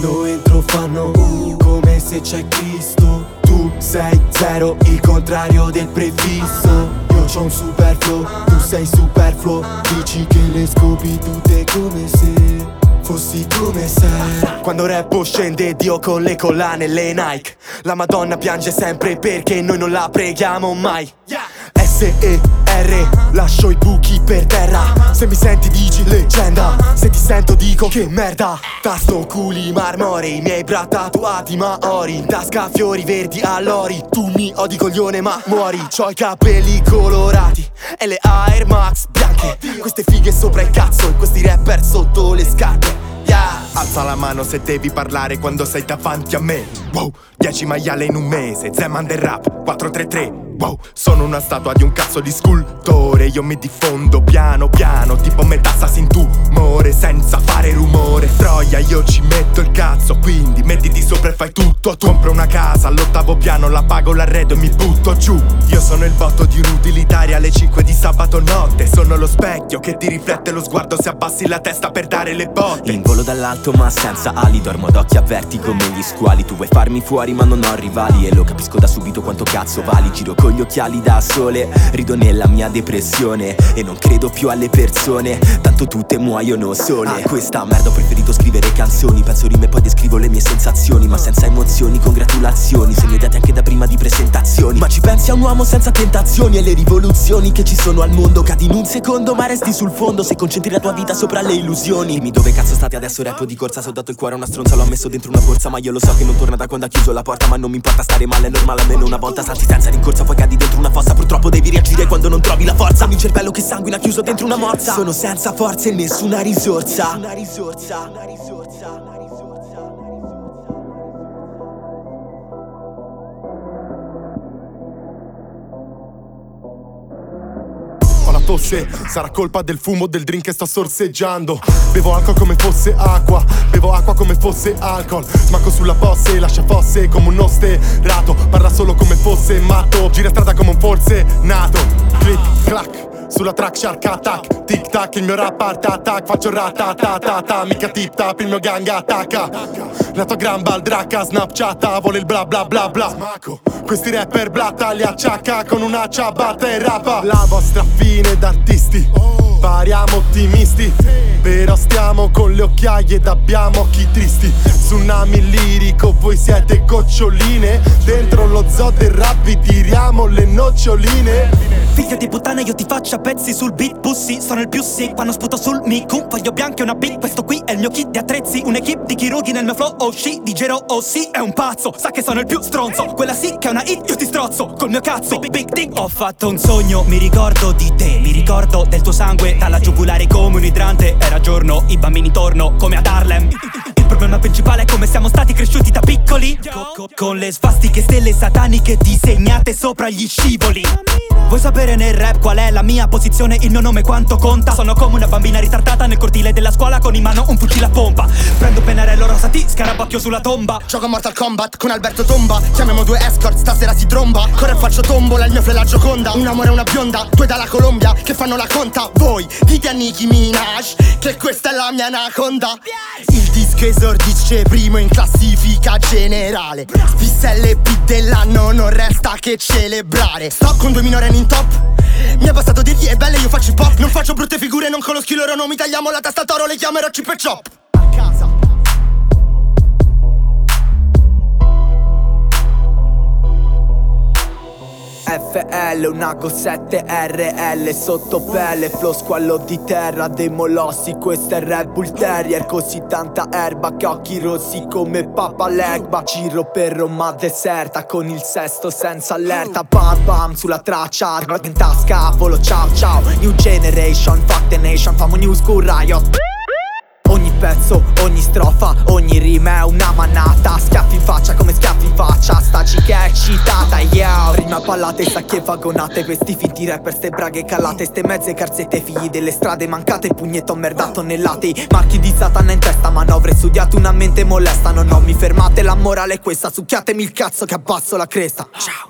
Quando entro fanno uh, come se c'è Cristo. Tu sei zero, il contrario del prefisso. Io c'ho un super flow, tu sei superfluo. Dici che le scopi tutte come se fossi come sei Quando rappo scende Dio con le collane e le Nike. La Madonna piange sempre perché noi non la preghiamo mai S-E-R Lascio i buchi per terra. Se mi senti dici leggenda. Se ti sento dico che merda. Tasto culi marmorei Miei bra tatuati ma ori. In tasca fiori verdi all'ori. Tu mi odi coglione ma muori. C'ho i capelli colorati E le Air Max bianche. Queste fighe sopra il cazzo E questi rapper sotto le scarpe Yeah. Alza la mano se devi parlare quando sei davanti a me. Wow, 10 maiale in un mese. Zeman del rap, 433 Wow, sono una statua di un cazzo di scultore. Io mi diffondo piano piano Tipo metà fai tutto tu Compro una casa all'ottavo piano La pago l'arredo e mi butto giù. Io sono il botto di un utilitario alle 5 di sabato notte. Sono lo specchio che ti riflette lo sguardo Se abbassi la testa per dare le botte. In volo dall'alto ma senza ali Dormo ad occhi aperti come gli squali. Tu vuoi farmi fuori ma non ho rivali. E lo capisco da subito quanto cazzo vali. Giro con gli occhiali da sole Rido nella mia depressione. E non credo più alle persone Tanto tutte muoiono sole. A questa merda ho preferito scrivere canzoni Penso rime poi descrivo le mie sensazioni. Ma senza emozioni, congratulazioni. Segno dati anche da prima di presentazioni. Ma ci pensi a un uomo senza tentazioni E le rivoluzioni che ci sono al mondo. Cadi in un secondo ma resti sul fondo. Se concentri la tua vita sopra le illusioni. Dimmi dove cazzo state adesso rappo di corsa. Se ho dato il cuore a una stronza l'ho messo dentro una borsa. Ma io lo so che non torna da quando ha chiuso la porta. Ma non mi importa stare male, è normale almeno una volta. Salti senza rincorsa poi cadi dentro una fossa. Purtroppo devi reagire quando non trovi la forza. Il cervello che sanguina chiuso dentro una morsa. Sono senza forze e nessuna risorsa. Una risorsa, una risorsa, una risorsa Tosse, sarà colpa del fumo del drink che sto sorseggiando. Bevo alcol come fosse acqua, bevo acqua come fosse alcol. Smacco sulla posse, lascia fosse come un osterato. Parla solo come fosse matto, gira strada come un forse nato. Click, clack sulla track shark attack. Tic tac il mio rap art attack. Faccio ratatatata Mica tip tap il mio gang attacca La tua gran baldracca snapchatta Vuole il bla bla bla bla. Questi rapper blatta li acciacca Con una ciabatta e rapa. La vostra fine d'artisti. Pariamo ottimisti. Però stiamo con le occhiaie ed abbiamo occhi tristi. Tsunami lirico, voi siete goccioline. Dentro lo zoo del rap vi tiriamo le noccioline. Figlio di puttana io ti faccio a pezzi sul beat Pussy, sono il più sick quando sputo sul mic Voglio bianco e una beat, questo qui è il mio kit di attrezzi Un'equipe di chirurghi nel mio flow, oh shit Digero, oh sì, è un pazzo. Sa che sono il più stronzo. Quella sì che è una hit, io ti strozzo Col mio cazzo, big big dick Ho fatto un sogno, mi ricordo di te. Mi ricordo del tuo sangue dalla giugulare come un idrante. Era giorno, i bambini torno come ad Harlem problema principale è come siamo stati cresciuti da piccoli. Con le svastiche stelle sataniche disegnate sopra gli scivoli. Vuoi sapere nel rap qual è la mia posizione? Il mio nome quanto conta? Sono come una bambina ritardata nel cortile della scuola con in mano un fucile a pompa. Prendo pennarello rosa ti scarabocchio sulla tomba. Gioco a Mortal Kombat con Alberto Tomba. Chiamiamo due escort, stasera si tromba. Corre faccio tombola, il mio la gioconda Un amore e una bionda, due dalla Colombia Che fanno la conta, voi dite a Nicki Minaj Che questa è la mia anaconda. Il disco esordisce primo in classifica generale. Spisselle beat dell'anno non resta che celebrare. Sto con due minorenni in top. Mi è bastato dirgli è bella io faccio hip hop Non faccio brutte figure, non conosco i loro nomi Tagliamo la testa al toro, le chiamerò chip e chop. A casa FL, una Go 7 RL sotto pelle Flow squallo di terra dei molossi Questo è Red Bull Terrier Così tanta erba che occhi rossi come Papa Legba. Giro per Roma deserta Con il sesto senza allerta. Bam bam sulla traccia in tasca Volo ciao ciao. New generation Fuck the nation Famo new school riot Pezzo, ogni strofa, ogni rima è una manata. Schiaffi in faccia come schiaffi in faccia. Staci che è eccitata, yeah. Rima pallate, sacche vagonate. Questi finti rapper, ste braghe calate. Ste mezze carzette, figli delle strade mancate. Pugnetto merdato nellate Marchi di satana in testa, manovre studiate. Una mente molesta, no no mi fermate. La morale è questa, succhiatemi il cazzo che abbasso la cresta. Ciao